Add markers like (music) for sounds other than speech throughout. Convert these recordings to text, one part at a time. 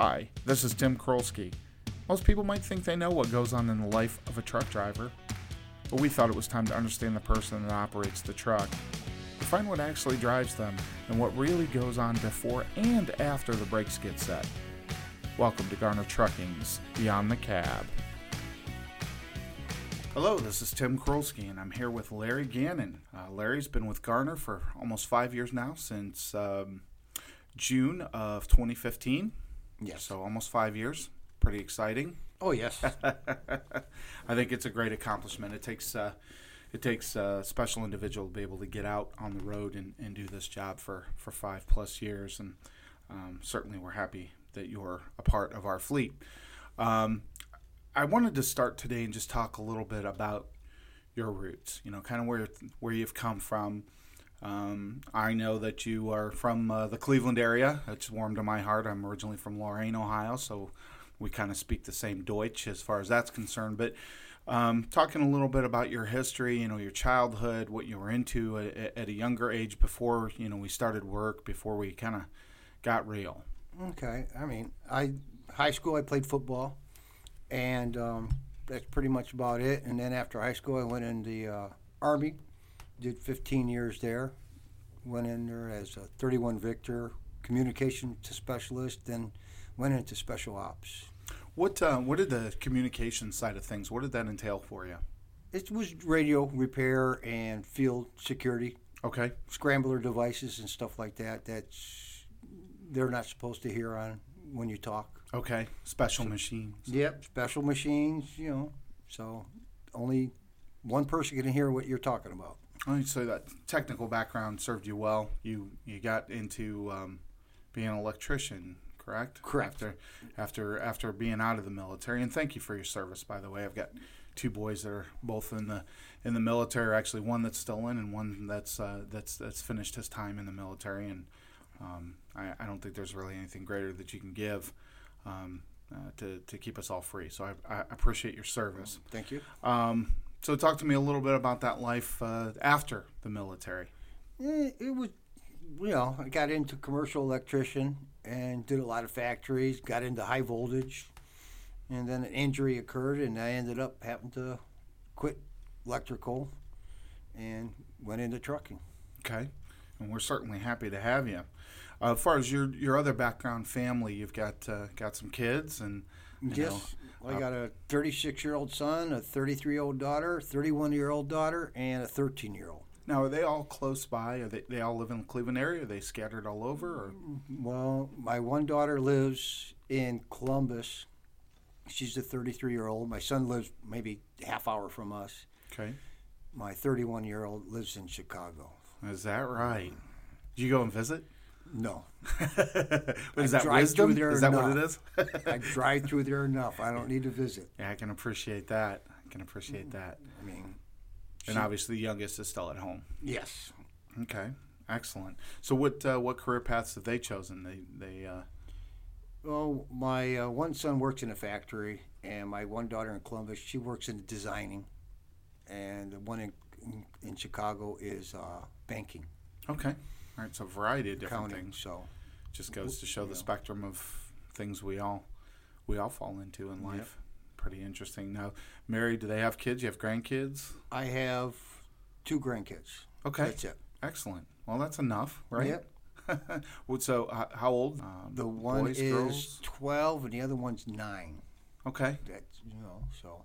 Hi, this is Tim Krolski. Most people might think they know what goes on in the life of a truck driver, but we thought it was time to understand the person that operates the truck, to find what actually drives them and what really goes on before and after the brakes get set. Welcome to Garner Trucking's Beyond the Cab. Hello, this is Tim Krolski, and I'm here with Larry Gannon. Uh, Larry's been with Garner for almost five years now, since um, June of 2015. Yes. So almost five years. Pretty exciting. Oh yes. (laughs) I think it's a great accomplishment. It takes uh, it takes a special individual to be able to get out on the road and, and do this job for, for five plus years, and um, certainly we're happy that you're a part of our fleet. Um, I wanted to start today and just talk a little bit about your roots. You know, kind of where where you've come from. Um, I know that you are from uh, the Cleveland area. It's warm to my heart. I'm originally from Lorain, Ohio, so we kind of speak the same Deutsch as far as that's concerned. But um, talking a little bit about your history, you know, your childhood, what you were into at, at a younger age before, you know, we started work, before we kind of got real. okay. I mean, I high school I played football, and um, that's pretty much about it. And then after high school, I went in the uh, army, did 15 years there. Went in there as a 31 Victor communication specialist, then went into special ops. What uh, what did the communication side of things? What did that entail for you? It was radio repair and field security, Okay. scrambler devices and stuff like that. That's they're not supposed to hear on when you talk. Okay. Special machines. Yep, special machines, you know. So only one person can hear what you're talking about. So that technical background served you well. You you got into um, being an electrician, correct? Correct. After after after being out of the military, and thank you for your service, by the way. I've got two boys that are both in the in the military. Actually, one that's still in, and one that's uh, that's that's finished his time in the military. And um, I, I don't think there's really anything greater that you can give um, uh, to to keep us all free. So I, I appreciate your service. Thank you. Um, so talk to me a little bit about that life uh, after the military. Eh, It was, you know, I got into commercial electrician and did a lot of factories, got into high voltage, and then an injury occurred, and I ended up having to quit electrical and went into trucking. Okay, and we're certainly happy to have you. Uh, as far as your your other background, family, you've got uh, got some kids, and you know, Yes, I got a 36 year old son, a 33 year old daughter, 31 year old daughter, and a 13 year old. now are they all close by? Are they they all live in the Cleveland area? Are they scattered all over? Or mm, Well, my one daughter lives in Columbus. She's a 33 year old. My son lives maybe half hour from us. okay, My 31 year old lives in Chicago. is that right? Did you go and visit? No, (laughs) is I that wisdom? through there Is that what it enough. is? I drive through there enough. I don't need to visit. (laughs) yeah, I can appreciate that. I can appreciate that. I mean, And obviously, the youngest is still at home. yes. Okay, excellent. So, what uh, what career paths have they chosen? They they uh, Well, my uh, one son works in a factory, and my one daughter in Columbus, she works in designing, and the one in in Chicago is uh, banking, okay. Right, so a variety of different accounting. things. So just goes to show the Yeah. spectrum of things we all we all fall into in life. Pretty interesting. Now, Larry, do they have kids? You have grandkids? I have two grandkids. Okay, That's it. excellent. Well, that's enough, right? Yep. (laughs) so uh, how old? Um, The one boys, is girls? 12 and the other one's 9. Okay, That's, you know, so.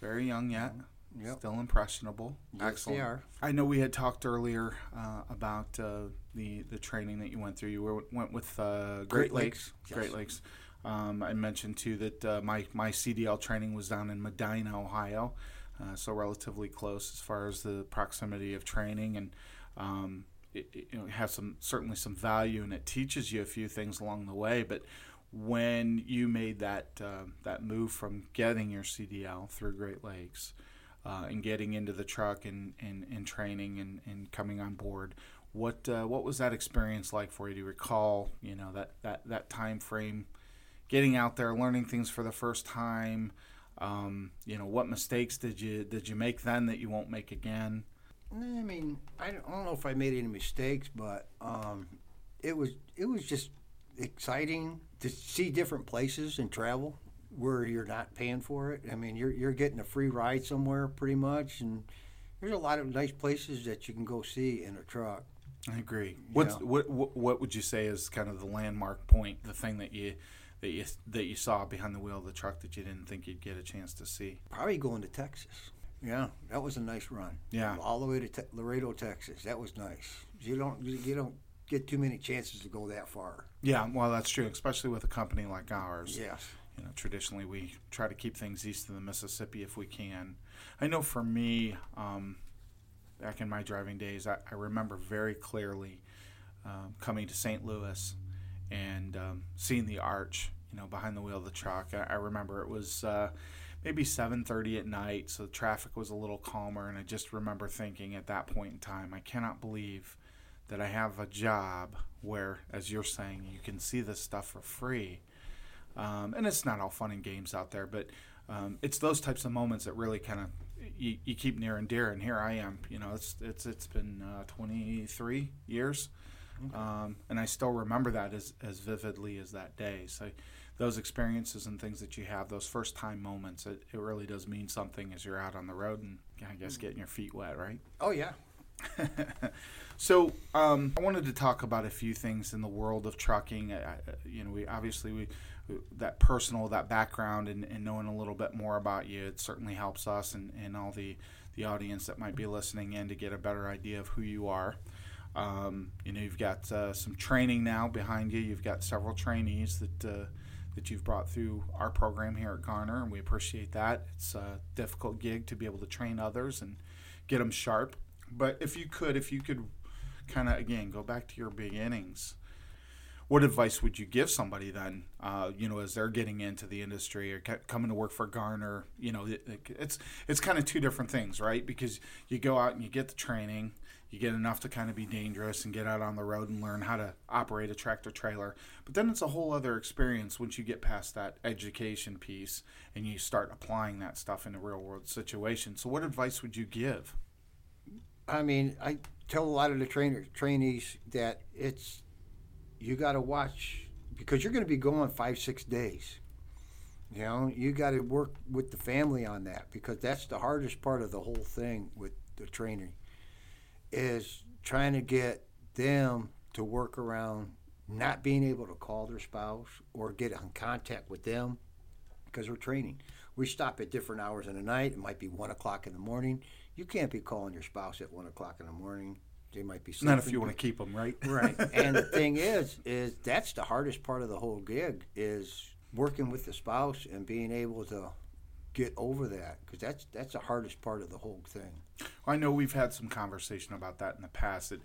very young yet. Yep. Still impressionable. Yes, Excellent. they are. I know we had talked earlier uh, about uh, the the training that you went through. You were, went with uh, Great, Great Lakes. Lakes, Great. Lakes. Um, I mentioned too that uh, my my CDL training was down in Medina, Ohio, uh, so relatively close as far as the proximity of training, and um, it, it, you know, it has some certainly some value, and it teaches you a few things along the way. But when you made that uh, that move from getting your CDL through Great Lakes uh, and getting into the truck and, and, and training and, and coming on board. What uh, what was that experience like for you? Do you recall you know that, that, that time frame, getting out there, learning things for the first time? Um, you know what mistakes did you did you make then that you won't make again? I mean, I don't know if I made any mistakes, but um, it was it was just exciting to see different places and travel where you're not paying for it. I mean, you're you're getting a free ride somewhere pretty much, and there's a lot of nice places that you can go see in a truck. I agree. What's, what what would you say is kind of the landmark point, the thing that you that you that you saw behind the wheel of the truck that you didn't think you'd get a chance to see? Probably going to Texas. Yeah, that was a nice run. Yeah. all the way to te- Laredo, Texas. That was nice. You don't you don't get too many chances to go that far. Yeah, well, that's true, especially with a company like ours. Yes. You know, traditionally we try to keep things east of the Mississippi if we can. I know for me, um, back in my driving days, I, I remember very clearly um, coming to St. Louis and um, seeing the arch, you know, behind the wheel of the truck. I, I remember it was uh, maybe 7:30 at night, so the traffic was a little calmer, and I just remember thinking at that point in time, I cannot believe that I have a job where, as you're saying, you can see this stuff for free. Um, and it's not all fun and games out there, but um, it's those types of moments that really kind of you, you keep near and dear. And here I am, you know, it's it's it's been uh, 23 years, um, and I still remember that as as vividly as that day. So those experiences and things that you have, those first time moments, it, it really does mean something as you're out on the road and I guess getting your feet wet, right? Oh yeah. (laughs) so um, I wanted to talk about a few things in the world of trucking. I, I- you know, we obviously we that personal that background and, and knowing a little bit more about you. It certainly helps us and, and all the the audience that might be listening in to get a better idea of who you are. Um, you know, you've got uh, some training now behind you. You've got several trainees that uh, that you've brought through our program here at Garner, and we appreciate that. It's a difficult gig to be able to train others and get them sharp. But if you could, if you could, kind of again go back to your beginnings, what advice would you give somebody then? Uh, you know, as they're getting into the industry or ca- coming to work for Garner, you know, it, it's it's kind of two different things, right? Because you go out and you get the training, you get enough to kind of be dangerous and get out on the road and learn how to operate a tractor trailer. But then it's a whole other experience once you get past that education piece and you start applying that stuff in a real world situation. So, what advice would you give? I mean, I tell a lot of the trainees that it's you got to watch because you're going to be going five, six days. You know, you got to work with the family on that because that's the hardest part of the whole thing with the training is trying to get them to work around not being able to call their spouse or get in contact with them because we're training. We stop at different hours in the night. It might be one o'clock in the morning. You can't be calling your spouse at one o'clock in the morning. They might be sleeping. Not if you want to keep them, right? (laughs) right. And the thing is, is that's the hardest part of the whole gig is working with the spouse and being able to get over that because that's that's the hardest part of the whole thing. I know we've had some conversation about that in the past. That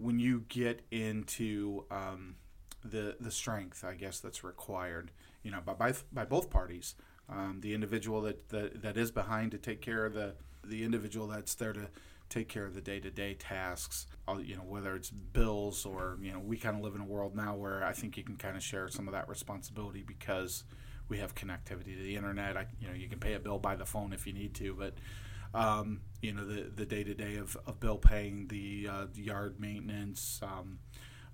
when you get into um, the the strength, I guess that's required, you know, by by, by both parties, um, the individual that, that that is behind to take care of the the individual that's there to take care of the day to day tasks. You know, whether it's bills or you know, we kind of live in a world now where I think you can kind of share some of that responsibility because we have connectivity to the internet. I, you know, you can pay a bill by the phone if you need to, but um, you know the the day to day of of bill paying, the uh, yard maintenance, um,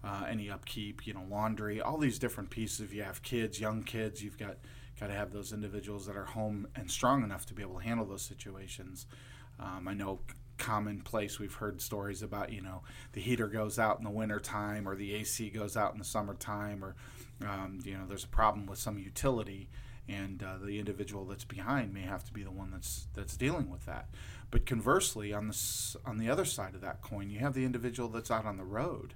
uh, any upkeep, you know, laundry, all these different pieces. If you have kids, young kids, you've got got to have those individuals that are home and strong enough to be able to handle those situations. Um, I know commonplace. We've heard stories about you know the heater goes out in the wintertime or the ac goes out in the summertime or um, you know there's a problem with some utility and uh, the individual that's behind may have to be the one that's that's dealing with that. But conversely on the on the other side of that coin you have the individual that's out on the road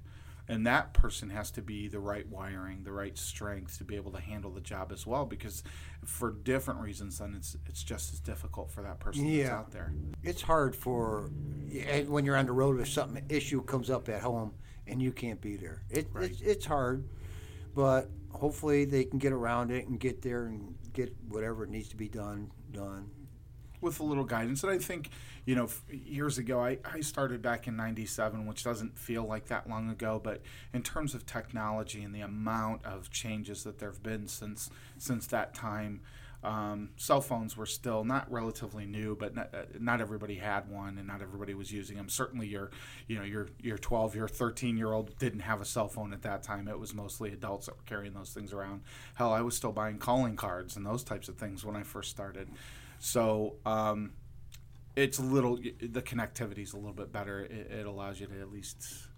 and that person has to be the right wiring the right strength to be able to handle the job as well because for different reasons then it's it's just as difficult for that person that's Yeah. out there It's hard for eh, when you're on the road if something issue comes up at home and you can't be there. It, Right. it's, it's hard, but hopefully they can get around it and get there and get whatever needs to be done done. With a little guidance. And I think, you know, years ago, I, I started back in 97, which doesn't feel like that long ago. But in terms of technology and the amount of changes that there have been since, since that time, um, cell phones were still not relatively new, but not, uh, not everybody had one, and not everybody was using them. Certainly, your you know your your 12, your 13 year old didn't have a cell phone at that time. It was mostly adults that were carrying those things around. Hell, I was still buying calling cards and those types of things when I first started. So. Um, it's a little the connectivity is a little bit better. It, it allows you to at least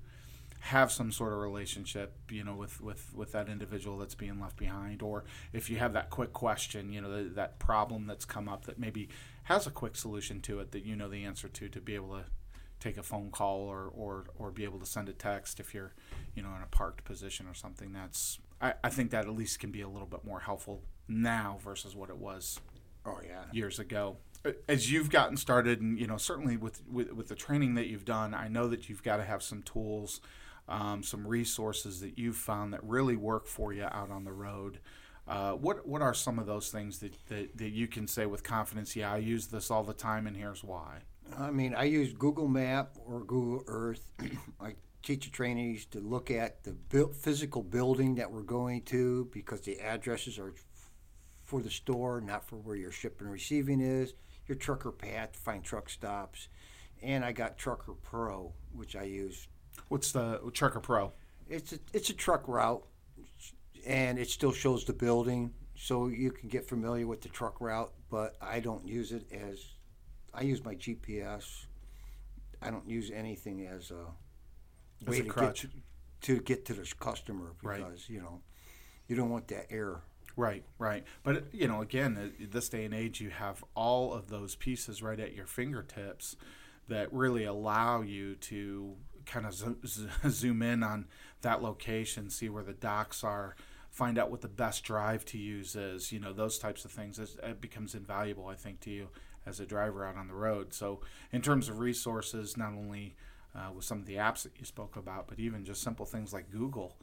have some sort of relationship, you know, with, with, with that individual that's being left behind, or if you have that quick question, you know, the, that problem that's come up that maybe has a quick solution to it that you know the answer to, to be able to take a phone call or, or, or be able to send a text if you're, you know, in a parked position or something. That's I, I think that at least can be a little bit more helpful now versus what it was Oh yeah. years ago. As you've gotten started, and you know, certainly with, with, with the training that you've done, I know that you've got to have some tools um, some resources that you've found that really work for you out on the road. Uh, what what are some of those things that, that, that you can say with confidence? Yeah, I use this all the time, and here's why. I mean, I use Google Map or Google Earth. (clears throat) I teach the trainees to look at the bu- physical building that we're going to because the addresses are for the store, not for where your shipping and receiving is. Your trucker path, find truck stops, and I got Trucker Pro, which I use What's the Trucker Pro? It's a it's a truck route, and it still shows the building, so you can get familiar with the truck route. But I don't use it as I use my GPS. I don't use anything as a way as a to crutch. get to, to get to the customer because Right. you know you don't want that error. Right, right. But you know, again, this day and age, you have all of those pieces right at your fingertips that really allow you to kind of zo- (laughs) zoom in on that location, see where the docks are, find out what the best drive to use is. You know, those types of things. It becomes invaluable, I think, to you as a driver out on the road. So, in terms of resources, not only uh, with some of the apps that you spoke about, but even just simple things like Google.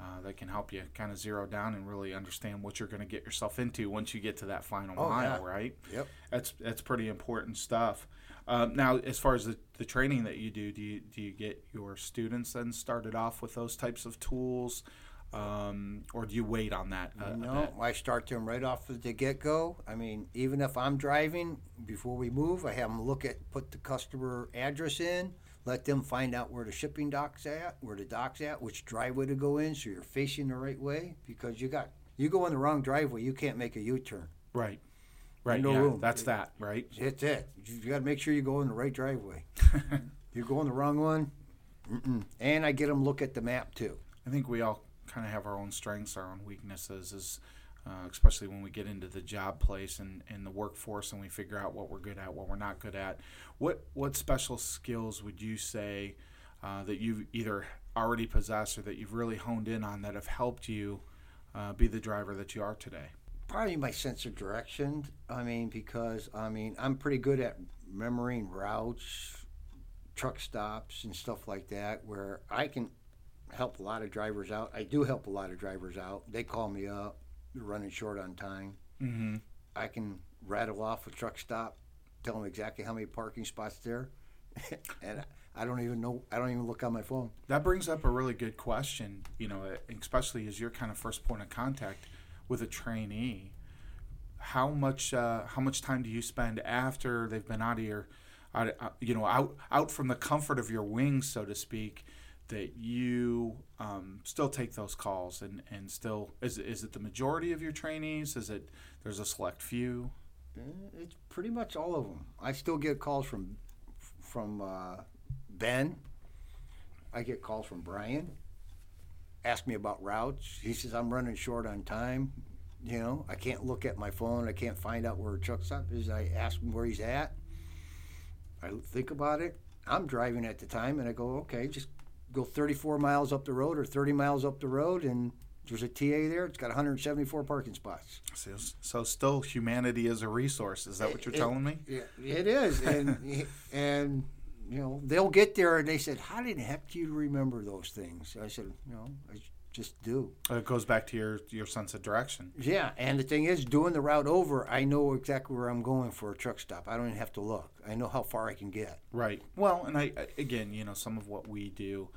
Uh, that can help you kind of zero down and really understand what you're going to get yourself into once you get to that final Oh, mile, yeah. right? Yep. That's that's pretty important stuff. Um, now, as far as the, the training that you do, do you do you get your students then started off with those types of tools, um, or do you wait on that? a no? I start them right off of the get go. I mean, even if I'm driving, before we move, I have them look at, put the customer address in, let them find out where the shipping dock's at, where the dock's at, which driveway to go in, so you're facing the right way. Because you got, you go in the wrong driveway, you can't make a U turn. Right, right. no yeah, room. that's that, right? That's it. You got to make sure you go in the right driveway. (laughs) you go in the wrong one, mm-mm. and I get them look at the map too. I think we all kind of have our own strengths, our own weaknesses, is uh, especially when we get into the job place and, and the workforce, and we figure out what we're good at, what we're not good at. What what special skills would you say uh, that you've either already possessed or that you've really honed in on that have helped you uh, be the driver that you are today? Probably my sense of direction. I mean, because I mean, I'm pretty good at remembering routes, truck stops, and stuff like that, where I can help a lot of drivers out. I do help a lot of drivers out. They call me up, running short on time. Mm-hmm. I can rattle off a truck stop, tell them exactly how many parking spots there, (laughs) and I don't even know. I don't even look on my phone. That brings up a really good question, you know, especially as your kind of first point of contact with a trainee. How much uh, how much time do you spend after they've been out of your, out, out- you know, out out from the comfort of your wings, so to speak, that you um, still take those calls and, and still is is it the majority of your trainees? Is it there's a select few? Uh, It's pretty much all of them. I still get calls from from uh, Ben. I get calls from Brian. Ask me about routes. He says I'm running short on time. You know, I can't look at my phone. I can't find out where a truck stop is. I ask him where he's at. I think about it. I'm driving at the time, and I go, okay, just go 34 miles up the road or 30 miles up the road, and there's a TA there. It's got 174 parking spots. So, so still humanity is a resource. Is that what you're It- telling me? Yeah, it is, and (laughs) and you know they'll get there and they said, "How the heck do you remember those things?" I said, "You know, I just do." It goes back to your your sense of direction. Yeah, and the thing is, doing the route over, I know exactly where I'm going for a truck stop. I don't even have to look. I know how far I can get. Right. Well, and I I- again, you know, some of what we do,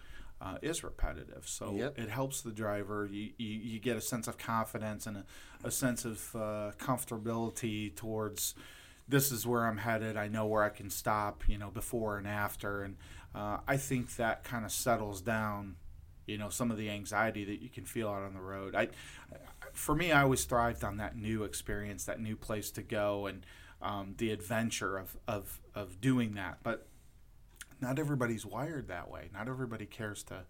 uh, is repetitive. So Yep. it helps the driver. You, you, you get a sense of confidence and a, a sense of uh, comfortability towards this is where I'm headed. I know where I can stop, you know, before and after. And uh, I think that kind of settles down, you know, some of the anxiety that you can feel out on the road. I, for me, I always thrived on that new experience, that new place to go, and um, the adventure of, of, of doing that. But not everybody's wired that way. Not everybody cares to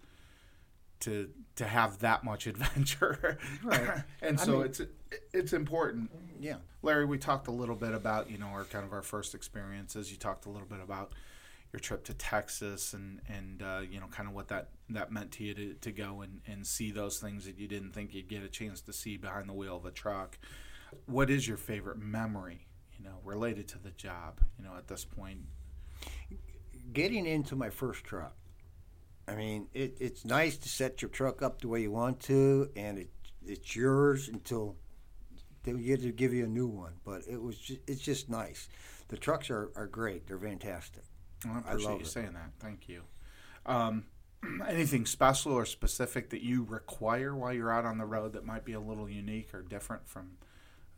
to to have that much (laughs) adventure. Right. (laughs) and I so mean- it's it's important. Yeah. Larry, we talked a little bit about you know our kind of our first experiences. You talked a little bit about your trip to Texas and and uh, you know kind of what that that meant to you to, to go and, and see those things that you didn't think you'd get a chance to see behind the wheel of a truck. What is your favorite memory? You know, related to the job. You know, at this point. Getting into my first truck. I mean, it, it's nice to set your truck up the way you want to, and it, it's yours until they get to give you a new one. But it was just, it's just nice. The trucks are, are great. They're fantastic. Well, I I appreciate love you it. saying that. Thank you. Um, (clears throat) anything special or specific that you require while you're out on the road that might be a little unique or different from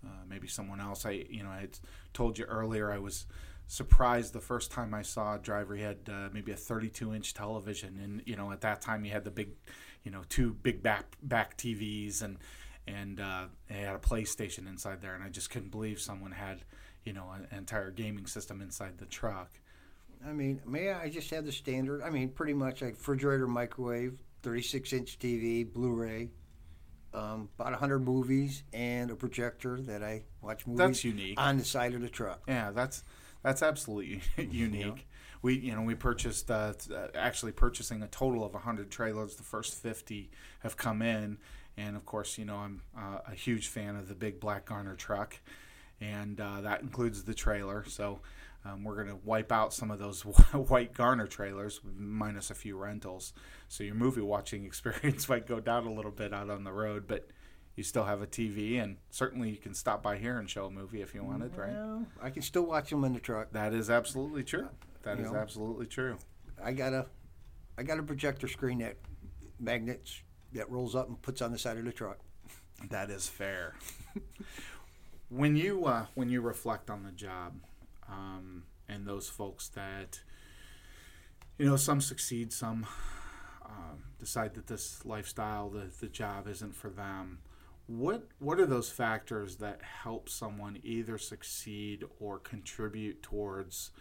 uh, maybe someone else? I, you know, I had told you earlier I was surprised the first time I saw a driver. He had uh, maybe a 32 inch television, and you know, at that time he had the big, you know, two big back back TVs and and uh, he had a PlayStation inside there, and I just couldn't believe someone had, you know, an entire gaming system inside the truck. I mean, may I just have the standard? I mean, pretty much like refrigerator, microwave, 36 inch TV, Blu ray, um, about 100 movies, and a projector that I watch movies That's unique. on the side of the truck. Yeah, that's that's absolutely (laughs) unique. We you know we purchased uh, uh, actually purchasing a total of 100 trailers. The first 50 have come in, and of course you know I'm uh, a huge fan of the big black Garner truck, and uh, that includes the trailer. So. Um, we're going to wipe out some of those (laughs) white Garner trailers, minus a few rentals. So your movie watching (laughs) experience might go down a little bit out on the road, but you still have a TV, and certainly you can stop by here and show a movie if you wanted, right? Well, I can still watch them in the truck. That is absolutely true. That You is know? absolutely true. I got a, I got a projector screen that magnets that rolls up and puts on the side of the truck. That is fair. (laughs) when you uh, when you reflect on the job, um, and those folks that you know, some succeed, some um, decide that this lifestyle, the the job isn't for them. What what are those factors that help someone either succeed or contribute towards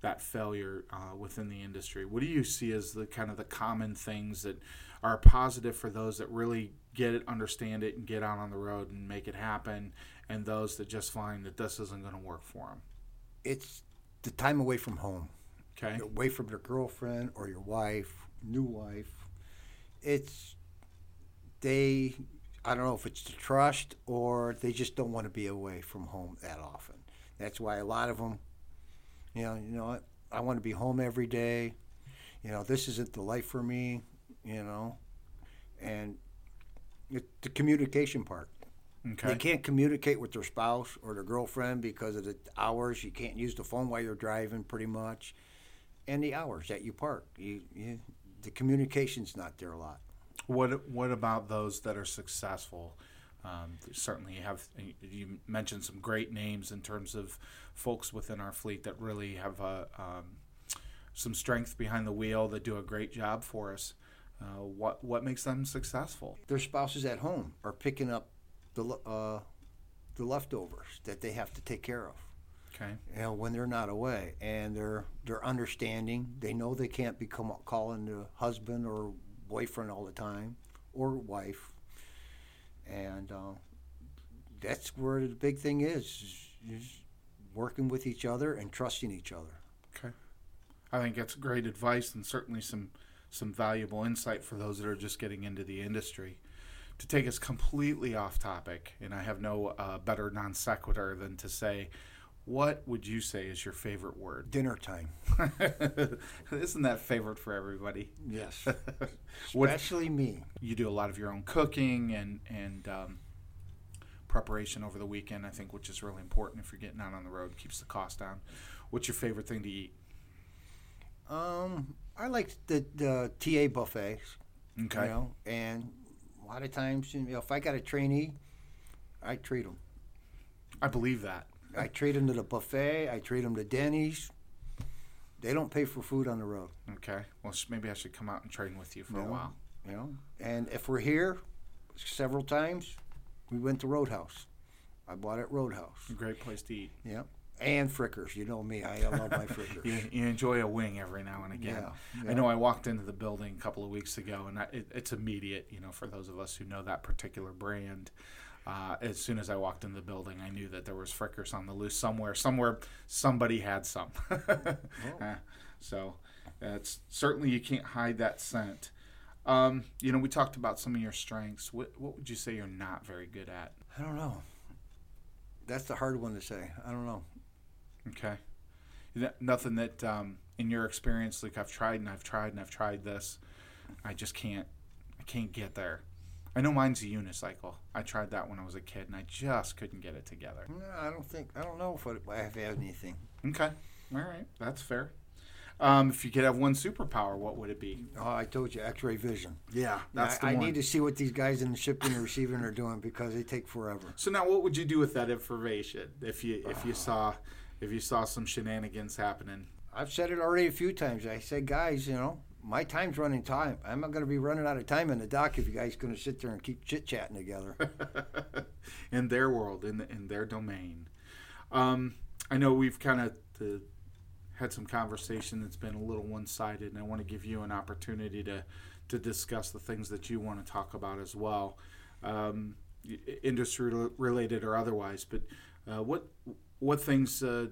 that failure uh, within the industry? What do you see as the kind of the common things that are positive for those that really get it, understand it, and get out on the road and make it happen, and those that just find that this isn't going to work for them? It's the time away from home. Okay. away from your girlfriend or your wife, new wife. It's they. I don't know if it's the trust or they just don't want to be away from home that often. That's why a lot of them, you know, you know what, I want to be home every day. You know, this isn't the life for me. You know, and it, the communication part. Okay. They can't communicate with their spouse or their girlfriend because of the hours. You can't use the phone while you're driving, pretty much, and the hours that you park. You, you the communication's not there a lot. What What about those that are successful? Um, certainly, you have you mentioned some great names in terms of folks within our fleet that really have uh, um, some strength behind the wheel that do a great job for us. Uh, what What makes them successful? Their spouses at home are picking up the uh, the leftovers that they have to take care of. Okay. You know, when they're not away, and they're they're understanding. They know they can't become calling the husband or boyfriend all the time, or wife, and uh, that's where the big thing is, is, is working with each other and trusting each other. Okay. I think that's great advice and certainly some some valuable insight for those that are just getting into the industry. To take us completely off topic, and I have no uh, better non sequitur than to say, what would you say is your favorite word? Dinner time. (laughs) Isn't that favorite for everybody? Yes, (laughs) What- especially me. you do a lot of your own cooking and and um, preparation over the weekend. I think, which is really important if you're getting out on the road, keeps the cost down. What's your favorite thing to eat? Um, I like the the TA buffets. Okay. You know, and a lot of times, you know, if I got a trainee, I treat them. I believe that. I treat them to the buffet. I treat them to Denny's. They don't pay for food on the road. Okay. Well, maybe I should come out and train with you for a while. You know, and if we're here, several times, we went to Roadhouse. I bought at Roadhouse. A great place to eat. Yeah, and Fricker's. You know me. I love my Fricker's. (laughs) You, you enjoy a wing every now and again. Yeah, I know I walked into the building a couple of weeks ago, and I, it, it's immediate. You know, for those of us who know that particular brand, uh, as soon as I walked in the building, I knew that there was Fricker's on the loose somewhere. Somewhere, somebody had some. (laughs) Uh, so, it's certainly you can't hide that scent. Um, you know, we talked about some of your strengths. What, what would you say you're not very good at? I don't know. That's the hard one to say. I don't know. Okay. N- Nothing that, um, in your experience, like I've tried and I've tried and I've tried this, I just can't, I can't get there. I know mine's a unicycle. I tried that when I was a kid and I just couldn't get it together. No, I don't think. I don't know if I, have had anything. Okay. All right. That's fair. Um, if you could have one superpower, what would it be? Oh, I told you, X-ray vision. Yeah, that's I, the I need to see what these guys in the shipping and receiving are doing because they take forever. so now, what would you do with that information if you if you saw if you saw some shenanigans happening? I've said it already a few times. I said, guys, you know, my time's running time. I'm not going to be running out of time in the dock if you guys going to sit there and keep chit chatting together. (laughs) in their world, in in their domain. Um, I know we've kind of had some conversation that's been a little one sided, and I want to give you an opportunity to to discuss the things that you want to talk about as well, um, industry related or otherwise. But uh, what what things uh,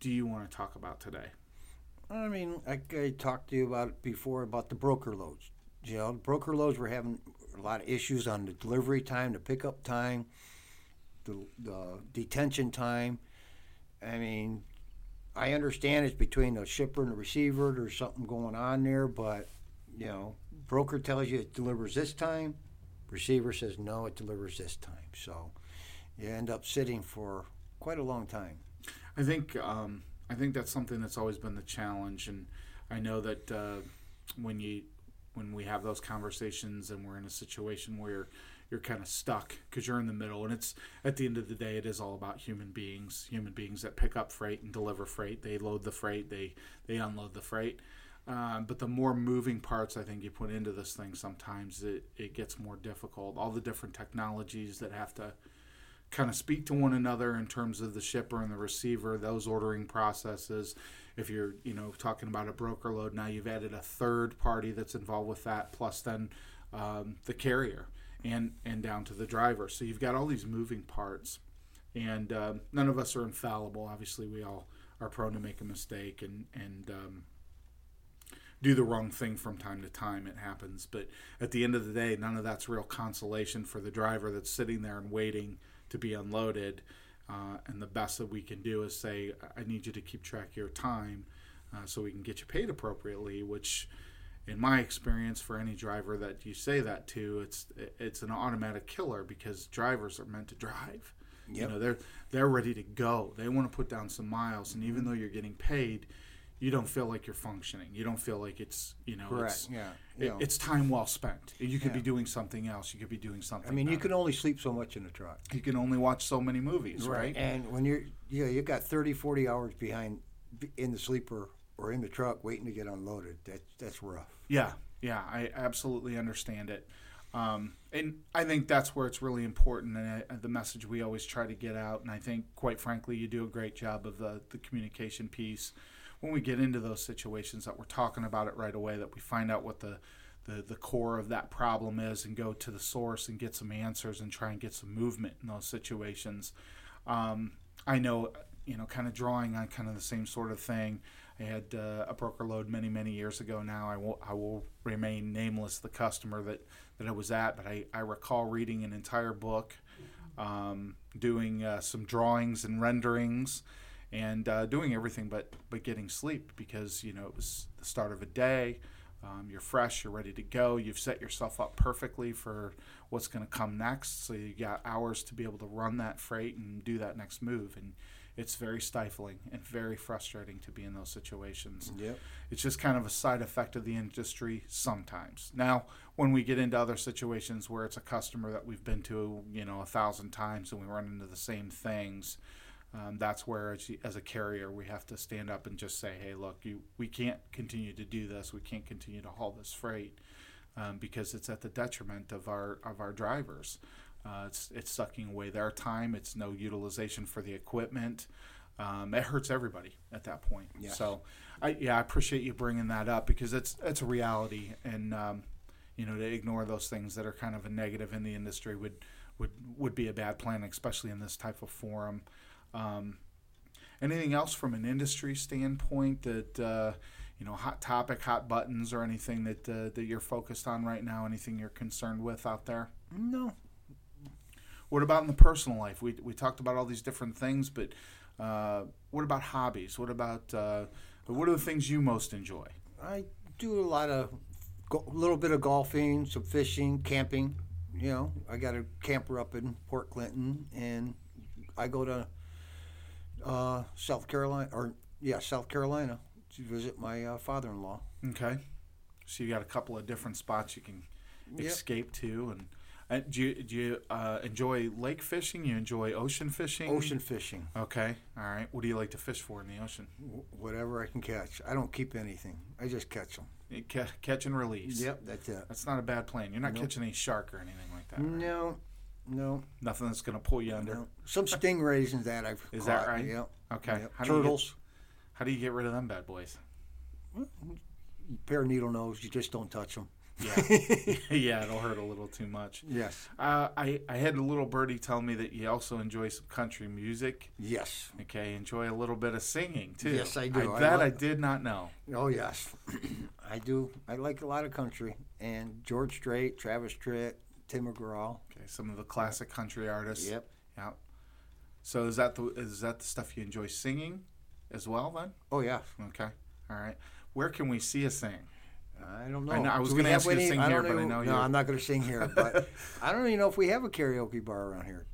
do you want to talk about today? I mean, like I talked to you about it before about the broker loads. You know, broker loads were having a lot of issues on the delivery time, the pickup time, the, the detention time. I mean, I understand it's between the shipper and the receiver. There's something going on there, but you know, broker tells you it delivers this time, receiver says no, it delivers this time. So you end up sitting for quite a long time. I think um, I think that's something that's always been the challenge, and I know that uh, when you when we have those conversations and we're in a situation where you're, kind of stuck because you're in the middle, and it's at the end of the day, it is all about human beings, human beings that pick up freight and deliver freight. They load the freight, they they unload the freight. Um, but the more moving parts I think you put into this thing, sometimes it, it gets more difficult. All the different technologies that have to kind of speak to one another in terms of the shipper and the receiver, those ordering processes. If you're, you know, talking about a broker load, now you've added a third party that's involved with that, plus then um, the carrier and and down to the driver. So you've got all these moving parts, and um, none of us are infallible. Obviously, we all are prone to make a mistake and and um, do the wrong thing from time to time. It happens, but at the end of the day, none of that's real consolation for the driver that's sitting there and waiting to be unloaded. Uh, and the best that we can do is say, I need you to keep track of your time uh, so we can get you paid appropriately, which in my experience for any driver that you say that to, it's it's an automatic killer because drivers are meant to drive. You know, they're they're ready to go. They want to put down some miles, and even though you're getting paid, you don't feel like you're functioning. You don't feel like it's you know Correct. it's Yeah. it- know. it's time well spent. You could be doing something else. You could be doing something. I mean, you can only sleep so much in the truck. you can only watch so many movies, right? And when you're, yeah, you've got 30, 40 hours behind in the sleeper or in the truck waiting to get unloaded. That, that's rough. Yeah, yeah, I absolutely understand it. Um, and I think that's where it's really important, and uh, the message we always try to get out. And I think, quite frankly, you do a great job of the, the communication piece. When we get into those situations, that we're talking about it right away, that we find out what the, the, the core of that problem is and go to the source and get some answers and try and get some movement in those situations. Um, I know, you know, kind of drawing on kind of the same sort of thing. I had uh, a broker load many, many years ago now. I will, I will remain nameless, the customer that, that I was at, but I, I recall reading an entire book, um, doing uh, some drawings and renderings, and uh, doing everything but, but getting sleep because, you know, it was the start of a day. Um, you're fresh, you're ready to go. You've set yourself up perfectly for what's going to come next. So you got hours to be able to run that freight and do that next move. And it's very stifling and very frustrating to be in those situations. Yep. It's just kind of a side effect of the industry sometimes. Now, when we get into other situations where it's a customer that we've been to, you know, a thousand times and we run into the same things, um, that's where, as, as a carrier, we have to stand up and just say, "Hey, look, you, we can't continue to do this. We can't continue to haul this freight um, because it's at the detriment of our of our drivers. Uh, it's it's sucking away their time. It's no utilization for the equipment. Um, it hurts everybody at that point. Yes. So, I yeah, I appreciate you bringing that up because it's it's a reality, and um, you know to ignore those things that are kind of a negative in the industry would would would be a bad plan, especially in this type of forum. Um, anything else from an industry standpoint that uh, you know, hot topic, hot buttons, or anything that uh, that you're focused on right now? Anything you're concerned with out there? No. What about in the personal life? We we talked about all these different things, but uh, what about hobbies? What about uh, what are the things you most enjoy? I do a lot of a little bit of golfing, some fishing, camping. You know, I got a camper up in Port Clinton, and I go to uh, South Carolina, or yeah, South Carolina to visit my uh, father-in-law. Okay, so you got a couple of different spots you can Yep. escape to, and uh, do you do you uh, enjoy lake fishing? You enjoy ocean fishing? Ocean fishing, Okay, all right. What do you like to fish for in the ocean? wh- whatever I can catch. I don't keep anything. I just catch them. Ca- catch and release. Yep, that's it. That's not a bad plan. You're not Nope. catching any shark or anything like that. right? No, no, Nothing that's going to pull you under. no. Some stingrays and that I've Is that right? Yep. Okay. yep. How do you get- Turtles. How do you get rid of them bad boys? pair of needle nose. You just don't touch them. Yeah, (laughs) yeah, it'll hurt a little too much. Yes. Uh, I I had a little birdie tell me that you also enjoy some country music. Yes. Okay, enjoy a little bit of singing too. Yes, I do. I that I like- did not know. Oh yes, (clears throat) I do. I like a lot of country and George Strait, Travis Tritt, Tim McGraw. Okay, some of the classic country artists. Yep. Yeah. So is that the is that the stuff you enjoy singing, as well? Then. Oh yeah. Okay. All right. Where can we see you sing? I don't know. I know- I was gonna have ask you to sing here, but I know no, you- I'm not going to sing here. But (laughs) I don't even know if we have a karaoke bar around here.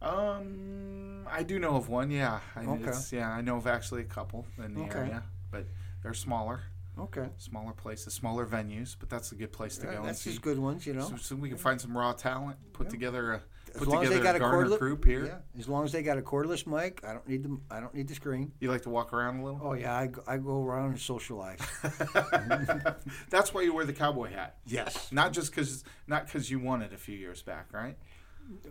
Um, I do know of one. Yeah, I, Okay. yeah, I know of actually a couple in the Okay. area, but they're smaller, Okay. smaller places, smaller venues. But that's a good place to Yeah, go and that's see. just good ones, you know. So, so we can find some raw talent, put Yeah. together a as put long as together they got a a cordless group here. Yeah. As long as they got a cordless mic, I don't need the I don't need the screen. You like to walk around a little. Oh yeah, I, go- I go around and socialize. (laughs) That's why you wear the cowboy hat, yes. not just because not because you won it a few years back, right?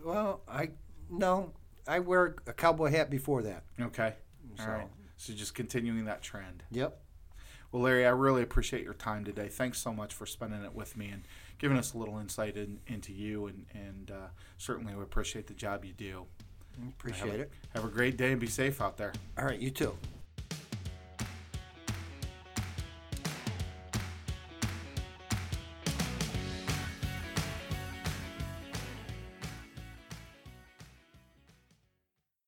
Well, I no, I wear a cowboy hat before that. Okay. All So. right. So just continuing that trend. Yep. Well, Larry, I really appreciate your time today. Thanks so much for spending it with me and giving us a little insight in, into you, and, and uh, certainly we appreciate the job you do. Appreciate it. Have a great day and be safe out there. All right, you too.